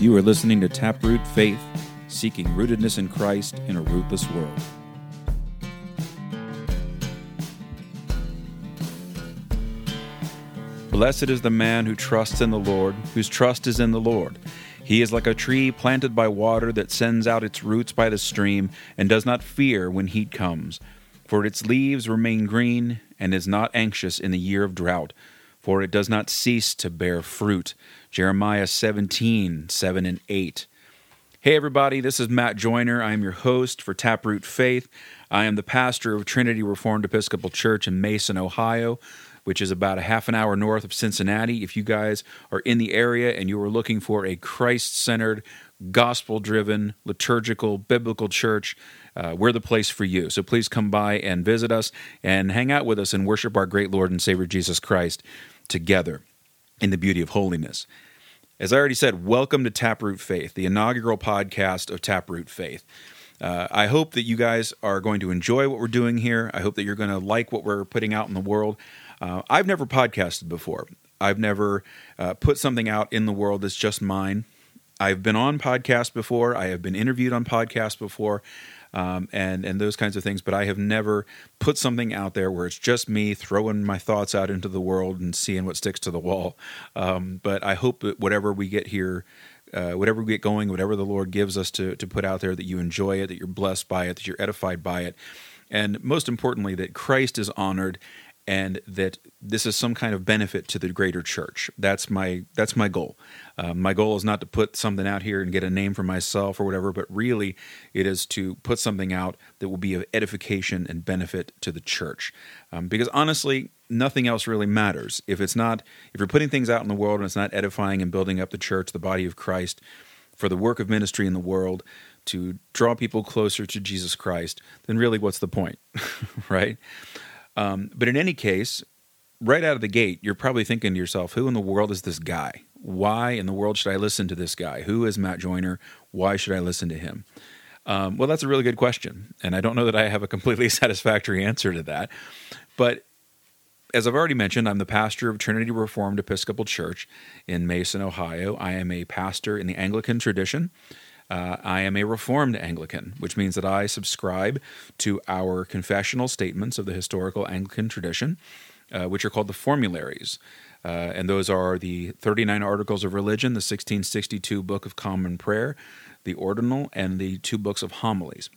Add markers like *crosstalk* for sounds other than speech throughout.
You are listening to Taproot Faith, seeking rootedness in Christ in a rootless world. Blessed is the man who trusts in the Lord, whose trust is in the Lord. He is like a tree planted by water that sends out its roots by the stream and does not fear when heat comes. For its leaves remain green and is not anxious in the year of drought, for it does not cease to bear fruit. Jeremiah 17, 7 and 8. Hey, everybody, this is Matt Joyner. I am your host for Taproot Faith. I am the pastor of Trinity Reformed Episcopal Church in Mason, Ohio, which is about a half an hour north of Cincinnati. If you guys are in the area and you are looking for a Christ centered, gospel driven, liturgical, biblical church, uh, we're the place for you. So please come by and visit us and hang out with us and worship our great Lord and Savior Jesus Christ together in the beauty of holiness. As I already said, welcome to Taproot Faith, the inaugural podcast of Taproot Faith. Uh, I hope that you guys are going to enjoy what we're doing here. I hope that you're going to like what we're putting out in the world. Uh, I've never podcasted before. I've never uh, put something out in the world that's just mine. I've been on podcasts before. I have been interviewed on podcasts before um, and and those kinds of things. But I have never put something out there where it's just me throwing my thoughts out into the world and seeing what sticks to the wall. Um, but I hope that whatever we get here. Uh, whatever we get going, whatever the Lord gives us to, to put out there, that you enjoy it, that you're blessed by it, that you're edified by it, and most importantly, that Christ is honored and that this is some kind of benefit to the greater church. That's my that's my goal. Uh, my goal is not to put something out here and get a name for myself or whatever, but really it is to put something out that will be of edification and benefit to the church. Um, because honestly, nothing else really matters if it's not if you're putting things out in the world and it's not edifying and building up the church, the body of Christ, for the work of ministry in the world to draw people closer to Jesus Christ, then really what's the point, *laughs* right? Um, but in any case, right out of the gate, you're probably thinking to yourself, who in the world is this guy? Why in the world should I listen to this guy? Who is Matt Joyner? Why should I listen to him? Um, well, that's a really good question. And I don't know that I have a completely *laughs* satisfactory answer to that. But as I've already mentioned, I'm the pastor of Trinity Reformed Episcopal Church in Mason, Ohio. I am a pastor in the Anglican tradition. Uh, I am a Reformed Anglican, which means that I subscribe to our confessional statements of the historical Anglican tradition, uh, which are called the formularies. Uh, and those are the 39 Articles of Religion, the 1662 Book of Common Prayer, the Ordinal, and the two books of homilies.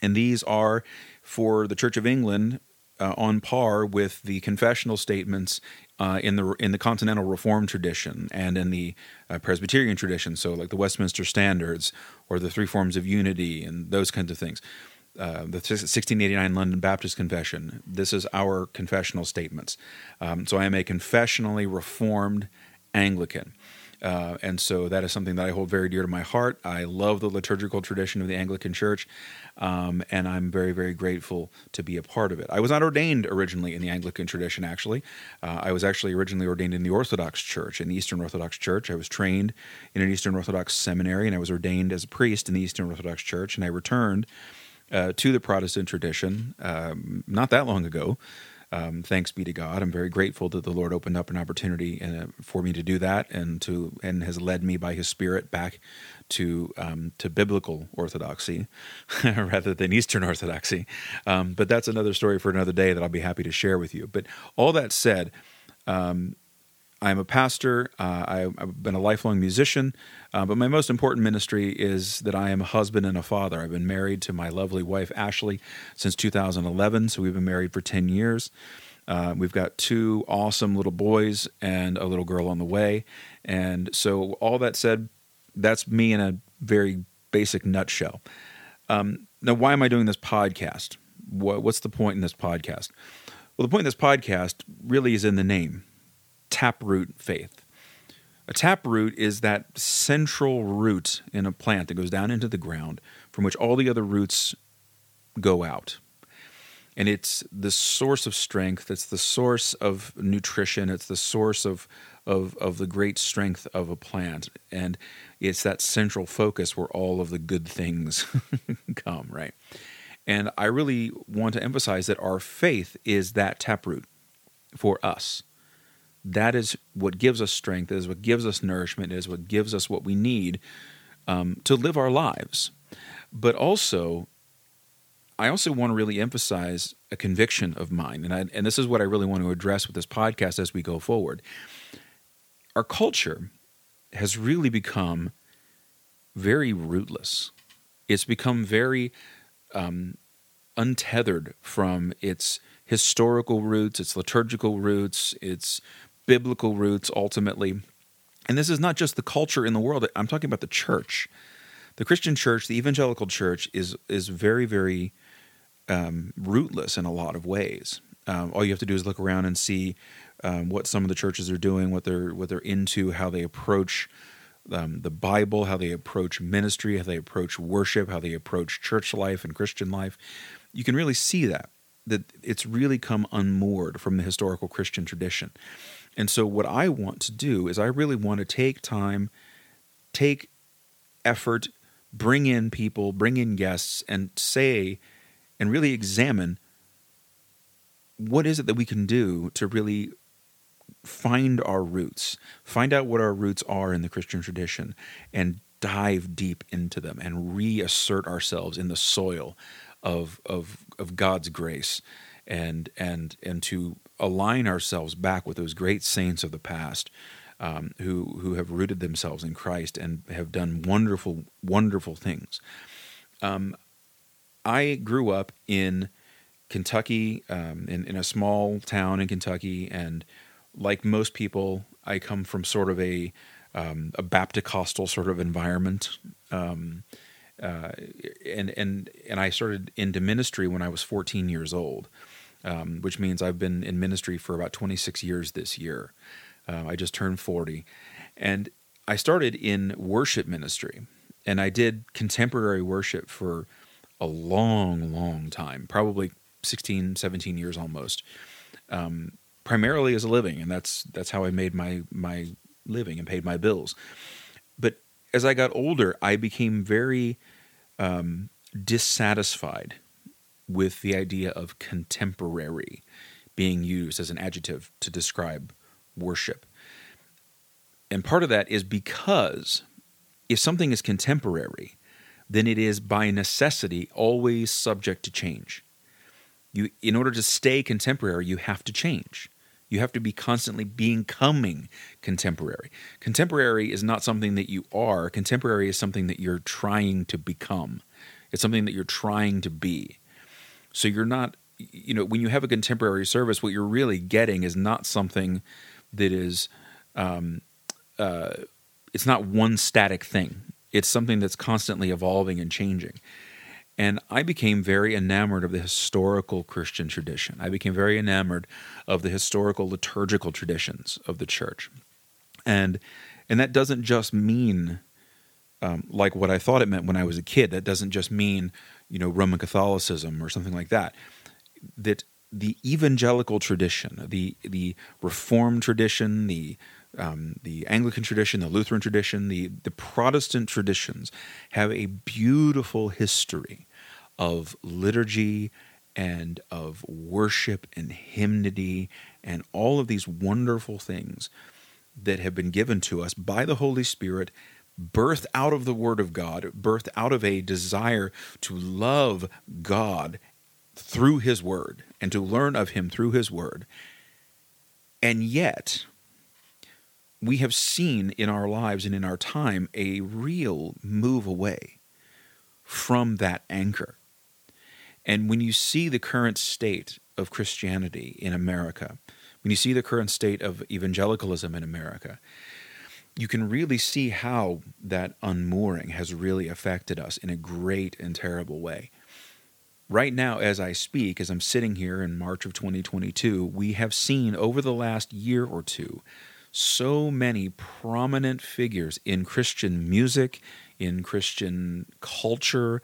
And these are for the Church of England uh, on par with the confessional statements uh, in the in the Continental reform tradition and in the uh, Presbyterian tradition, so like the Westminster Standards or the Three Forms of Unity and those kinds of things. Uh, the 1689 London Baptist Confession. This is our confessional statements. Um, so I am a confessionally reformed Anglican. Uh, and so that is something that I hold very dear to my heart. I love the liturgical tradition of the Anglican Church, um, and I'm very, very grateful to be a part of it. I was not ordained originally in the Anglican tradition, actually. Uh, I was actually originally ordained in the Orthodox Church, in the Eastern Orthodox Church. I was trained in an Eastern Orthodox seminary, and I was ordained as a priest in the Eastern Orthodox Church, and I returned uh, to the Protestant tradition um, not that long ago. Um, thanks be to God. I'm very grateful that the Lord opened up an opportunity uh, for me to do that, and to and has led me by His Spirit back to um, to biblical orthodoxy *laughs* rather than Eastern Orthodoxy. Um, but that's another story for another day that I'll be happy to share with you. But all that said. Um, I'm a pastor. Uh, I, have been a lifelong musician, uh, but my most important ministry is that I am a husband and a father. I've been married to my lovely wife Ashley since 2011, so we've been married for 10 years. Uh, we've got two awesome little boys and a little girl on the way. And so, all that said, that's me in a very basic nutshell. Um, now, why am I doing this podcast? What, what's the point in this podcast? Well, the point in this podcast really is in the name taproot faith. A taproot is that central root in a plant that goes down into the ground from which all the other roots go out. And it's the source of strength, it's the source of nutrition, it's the source of, of, of the great strength of a plant. And it's that central focus where all of the good things *laughs* come, right? And I really want to emphasize that our faith is that taproot for us that is what gives us strength, is what gives us nourishment, is what gives us what we need um, to live our lives. But also, I also want to really emphasize a conviction of mine, and I, and this is what I really want to address with this podcast as we go forward. Our culture has really become very rootless. It's become very um, untethered from its historical roots, its liturgical roots, its biblical roots ultimately. And this is not just the culture in the world, I'm talking about the church. The Christian church, the evangelical church, is, is very, very um, rootless in a lot of ways. Um, all you have to do is look around and see um, what some of the churches are doing, what they're what they're into, how they approach um, the Bible, how they approach ministry, how they approach worship, how they approach church life and Christian life. You can really see that that it's really come unmoored from the historical Christian tradition. And so, what I want to do is, I really want to take time, take effort, bring in people, bring in guests, and say, and really examine what is it that we can do to really find our roots, find out what our roots are in the Christian tradition, and dive deep into them and reassert ourselves in the soil of of of God's grace and and and to align ourselves back with those great saints of the past um, who who have rooted themselves in Christ and have done wonderful wonderful things. Um, I grew up in Kentucky, um, in, in a small town in Kentucky, and like most people, I come from sort of a um, a Baptist sort of environment. Um, uh, and and and I started into ministry when I was 14 years old, um, which means I've been in ministry for about 26 years this year. Uh, I just turned 40, and I started in worship ministry, and I did contemporary worship for a long, long time, probably 16, 17 years almost, um, primarily as a living, and that's that's how I made my my living and paid my bills. But as I got older, I became very um, dissatisfied with the idea of contemporary being used as an adjective to describe worship. And part of that is because if something is contemporary, then it is by necessity always subject to change. You, in order to stay contemporary, you have to change. You have to be constantly becoming contemporary. Contemporary is not something that you are, contemporary is something that you're trying to become. It's something that you're trying to be. So you're not, you know, when you have a contemporary service, what you're really getting is not something that is, um, uh, it's not one static thing. It's something that's constantly evolving and changing. And I became very enamored of the historical Christian tradition. I became very enamored of the historical liturgical traditions of the church. And and that doesn't just mean um, like what I thought it meant when I was a kid. That doesn't just mean, you know, Roman Catholicism or something like that. That the evangelical tradition, the the Reformed tradition, the um, the Anglican tradition, the Lutheran tradition, the the Protestant traditions have a beautiful history of liturgy and of worship and hymnody and all of these wonderful things that have been given to us by the Holy Spirit, birthed out of the Word of God, birth out of a desire to love God through His Word and to learn of Him through His Word. And yet, we have seen in our lives and in our time a real move away from that anchor. And when you see the current state of Christianity in America, when you see the current state of evangelicalism in America, you can really see how that unmooring has really affected us in a great and terrible way. Right now, as I speak, as I'm sitting here in March of 2022, we have seen over the last year or two so many prominent figures in Christian music, in Christian culture,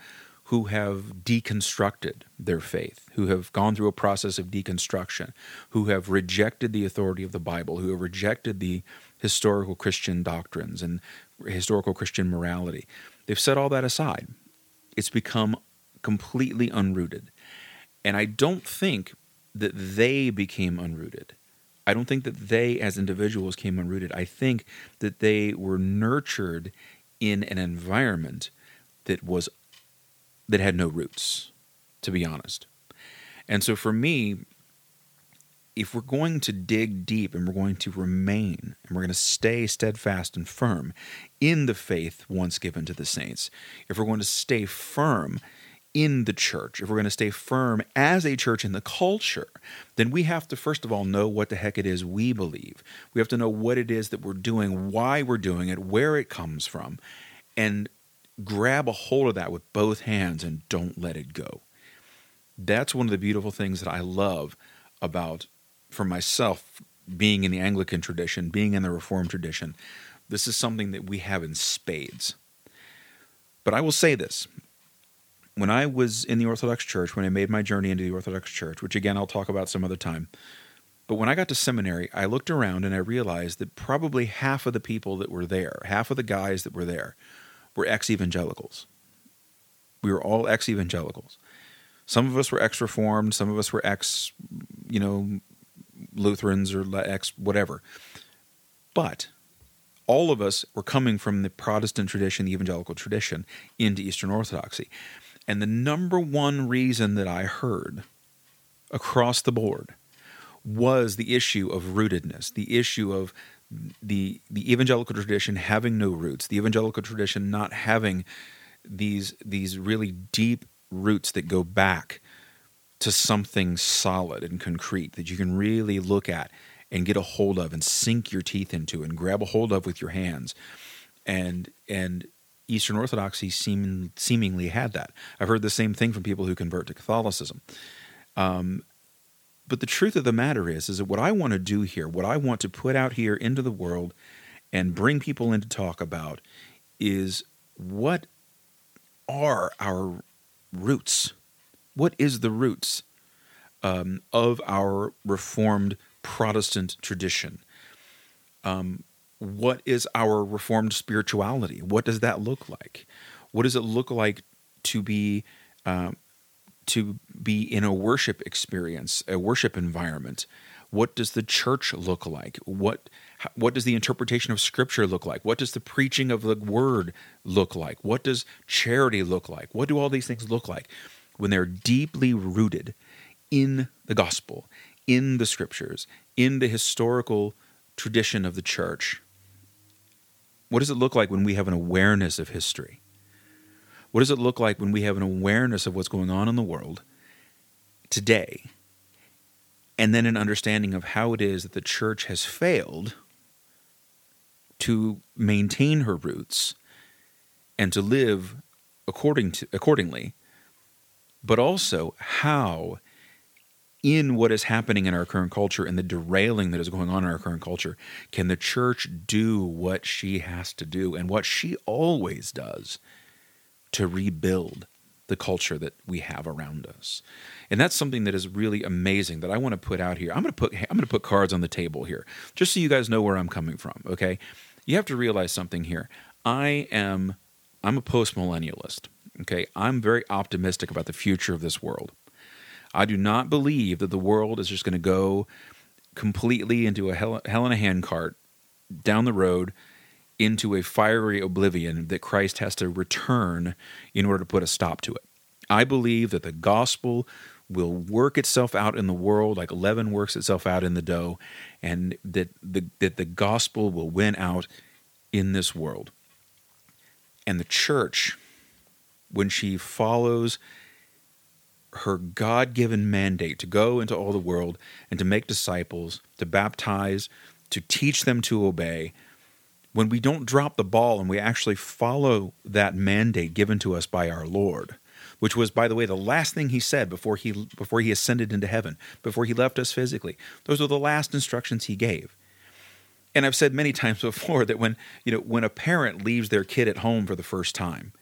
who have deconstructed their faith, who have gone through a process of deconstruction, who have rejected the authority of the Bible, who have rejected the historical Christian doctrines and historical Christian morality. They've set all that aside. It's become completely unrooted. And I don't think that they became unrooted. I don't think that they, as individuals, came unrooted. I think that they were nurtured in an environment that was that had no roots, to be honest. And so for me, if we're going to dig deep and we're going to remain and we're going to stay steadfast and firm in the faith once given to the saints, if we're going to stay firm in the church, if we're going to stay firm as a church in the culture, then we have to first of all know what the heck it is we believe. We have to know what it is that we're doing, why we're doing it, where it comes from, and grab a hold of that with both hands and don't let it go. That's one of the beautiful things that I love about for myself being in the Anglican tradition, being in the Reformed tradition. This is something that we have in spades. But I will say this when I was in the Orthodox Church, when I made my journey into the Orthodox Church, which again I'll talk about some other time, but when I got to seminary, I looked around and I realized that probably half of the people that were there, half of the guys that were there, were ex evangelicals. We were all ex evangelicals. Some of us were ex reformed, some of us were ex, you know, Lutherans or ex whatever. But all of us were coming from the Protestant tradition, the evangelical tradition, into Eastern Orthodoxy. And the number one reason that I heard across the board was the issue of rootedness, the issue of the the evangelical tradition having no roots, the evangelical tradition not having these these really deep roots that go back to something solid and concrete that you can really look at and get a hold of and sink your teeth into and grab a hold of with your hands and and Eastern Orthodoxy seem, seemingly had that. I've heard the same thing from people who convert to Catholicism. Um, but the truth of the matter is, is that what I want to do here, what I want to put out here into the world and bring people in to talk about is what are our roots? What is the roots um, of our Reformed Protestant tradition? Um, what is our Reformed spirituality? What does that look like? What does it look like to be um, to be in a worship experience, a worship environment. What does the church look like? What what does the interpretation of scripture look like? What does the preaching of the word look like? What does charity look like? What do all these things look like when they're deeply rooted in the gospel, in the scriptures, in the historical tradition of the church? What does it look like when we have an awareness of history? What does it look like when we have an awareness of what's going on in the world today? And then an understanding of how it is that the church has failed to maintain her roots and to live according to accordingly, but also how in what is happening in our current culture and the derailing that is going on in our current culture, can the church do what she has to do and what she always does to rebuild the culture that we have around us. And that's something that is really amazing that I want to put out here. I'm going to put I'm going to put cards on the table here just so you guys know where I'm coming from, okay? You have to realize something here. I am I'm a postmillennialist, okay? I'm very optimistic about the future of this world. I do not believe that the world is just going to go completely into a hell, hell in a handcart down the road into a fiery oblivion that Christ has to return in order to put a stop to it. I believe that the gospel will work itself out in the world like leaven works itself out in the dough, and that the, that the gospel will win out in this world. And the church, when she follows her God given mandate to go into all the world and to make disciples, to baptize, to teach them to obey, when we don't drop the ball and we actually follow that mandate given to us by our Lord, which was, by the way, the last thing he said before he before he ascended into heaven, before he left us physically. Those are the last instructions he gave. And I've said many *laughs* times before that when you know when a parent leaves their kid at home for the first time,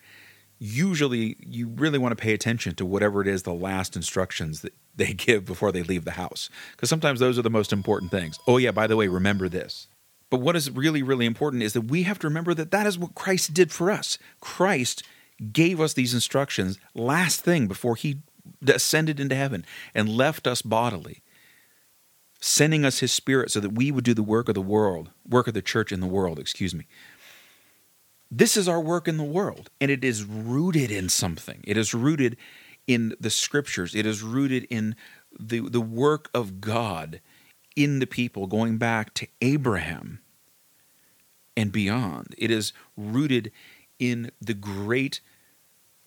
usually you really want to pay attention to whatever it is the last instructions that they *laughs* give before they leave the house because sometimes those are the most important things. Oh yeah, by the way, remember this. But what is really, really important is that we have to remember that that is what Christ did for us. Christ gave us these instructions last thing before he ascended into heaven and left us bodily sending us his spirit so that we would do the work of the world, work of the church in the world, excuse me. This is our work in the world, and it is rooted in something. It is rooted in the scriptures. It is rooted in the, the work of God in the people, going back to Abraham and beyond. It is rooted in the great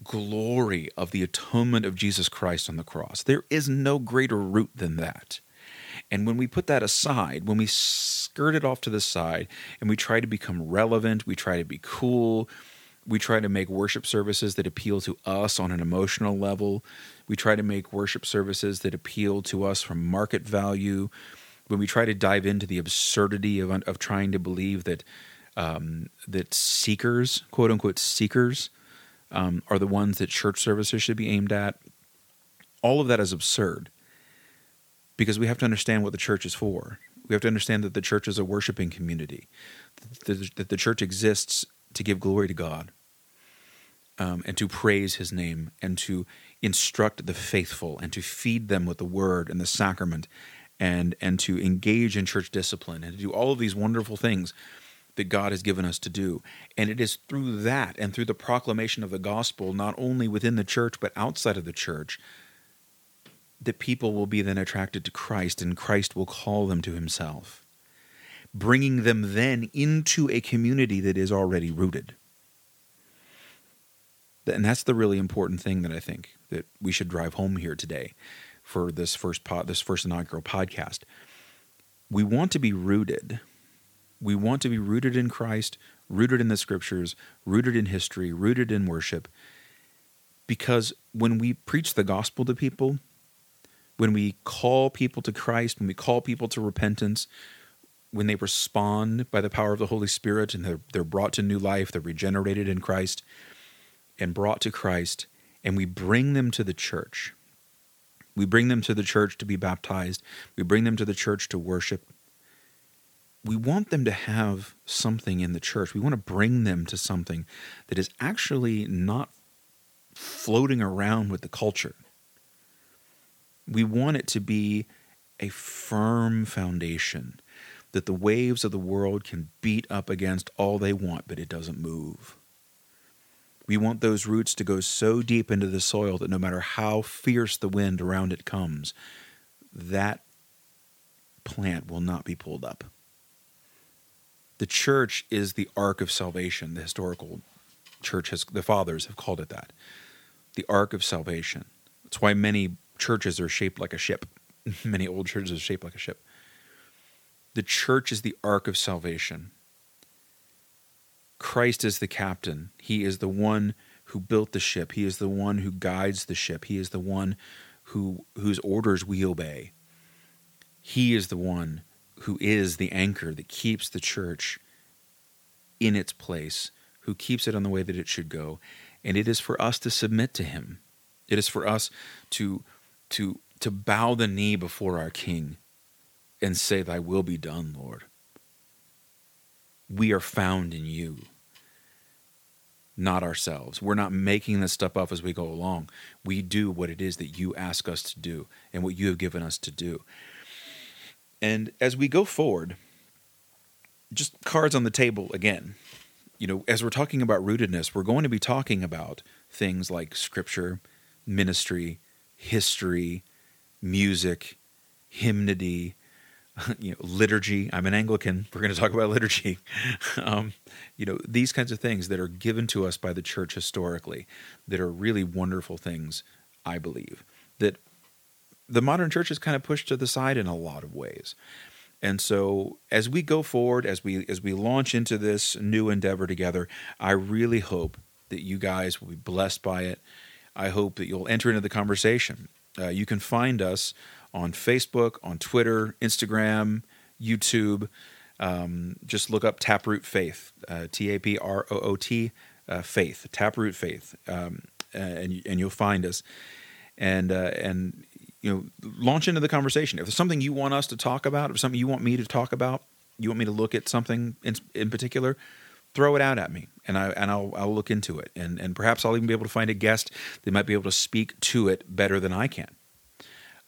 glory of the atonement of Jesus Christ on the cross. There is no greater root than that. And when we put that aside, when we skirt it off to the side and we try to become relevant, we try to be cool, we try to make worship services that appeal to us on an emotional level, we try to make worship services that appeal to us from market value, when we try to dive into the absurdity of, of trying to believe that um, that seekers, quote unquote seekers, um, are the ones that church services should be aimed at. All of that is absurd because we have to understand what the church is for. We have to understand that the church is a worshiping community, that the church exists to give glory to God um, and to praise his name and to instruct the faithful and to feed them with the word and the sacrament and, and to engage in church discipline and to do all of these wonderful things that God has given us to do. And it is through that and through the proclamation of the gospel, not only within the church, but outside of the church, that people will be then attracted to Christ and Christ will call them to himself, bringing them then into a community that is already rooted. And that's the really important thing that I think that we should drive home here today for this first pod, this first inaugural podcast. We want to be rooted we want to be rooted in Christ, rooted in the scriptures, rooted in history, rooted in worship. Because when we preach the gospel to people, when we call people to Christ, when we call people to repentance, when they respond by the power of the Holy Spirit and they're, they're brought to new life, they're regenerated in Christ and brought to Christ, and we bring them to the church. We bring them to the church to be baptized. We bring them to the church to worship we want them to have something in the church. We want to bring them to something that is actually not floating around with the culture. We want it to be a firm foundation that the waves of the world can beat up against all they want, but it doesn't move. We want those roots to go so deep into the soil that no matter how fierce the wind around it comes, that plant will not be pulled up the church is the ark of salvation. The historical church has, the fathers have called it that. The ark of salvation. That's why many churches are shaped like a ship. *laughs* many old churches are shaped like a ship. The church is the ark of salvation. Christ is the captain. He is the one who built the ship. He is the one who guides the ship. He is the one who whose orders we obey. He is the one who is the anchor that keeps the church in its place, who keeps it on the way that it should go. And it is for us to submit to him. It is for us to to to bow the knee before our king and say thy will be done, Lord. We are found in you, not ourselves. We're not making this stuff up as we go along. We do what it is that you ask us to do and what you have given us to do. And as we go forward, just cards on the table again. You know, as we're talking about rootedness, we're going to be talking about things like scripture, ministry, history, music, hymnody, *laughs* you know, liturgy. I'm an Anglican. We're going to talk about liturgy. *laughs* um, you know, these kinds of things that are given to us by the church historically, that are really wonderful things, I believe, that the modern church is kind of pushed to the side in a lot of ways. And so as we go forward, as we as we launch into this new endeavor together, I really hope that you guys will be blessed by it. I hope that you'll enter into the conversation. Uh, you can find us on Facebook, on Twitter, Instagram, YouTube. Um, just look up Taproot Faith, uh, T A P R O O T uh, Faith, Taproot Faith, um, and and you'll find us. And uh, and you know, launch into the conversation. If there's something you want us to talk about, if something you want me to talk about, you want me to look at something in, in particular, throw it out at me, and I and I'll I'll look into it, and and perhaps I'll even be able to find a guest that might be able to speak to it better than I can.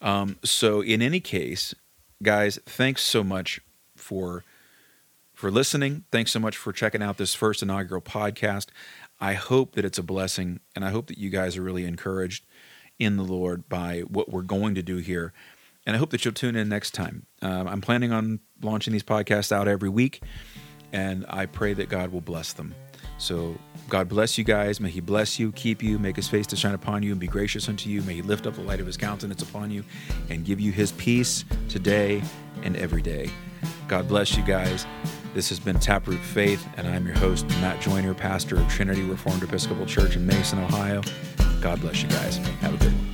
Um, so in any case, guys, thanks so much for for listening. Thanks so much for checking out this first inaugural podcast. I hope that it's a blessing, and I hope that you guys are really encouraged in the Lord by what we're going to do here. And I hope that you'll tune in next time. Um, I'm planning on launching these podcasts out every week, and I pray that God will bless them. So, God bless you guys. May He bless you, keep you, make His face to shine upon you, and be gracious unto you. May He lift up the light of His countenance upon you and give you His peace today and every day. God bless you guys. This has been Taproot Faith, and I'm your host, Matt Joyner, pastor of Trinity Reformed Episcopal Church in Mason, Ohio. God bless you guys. Have a good one.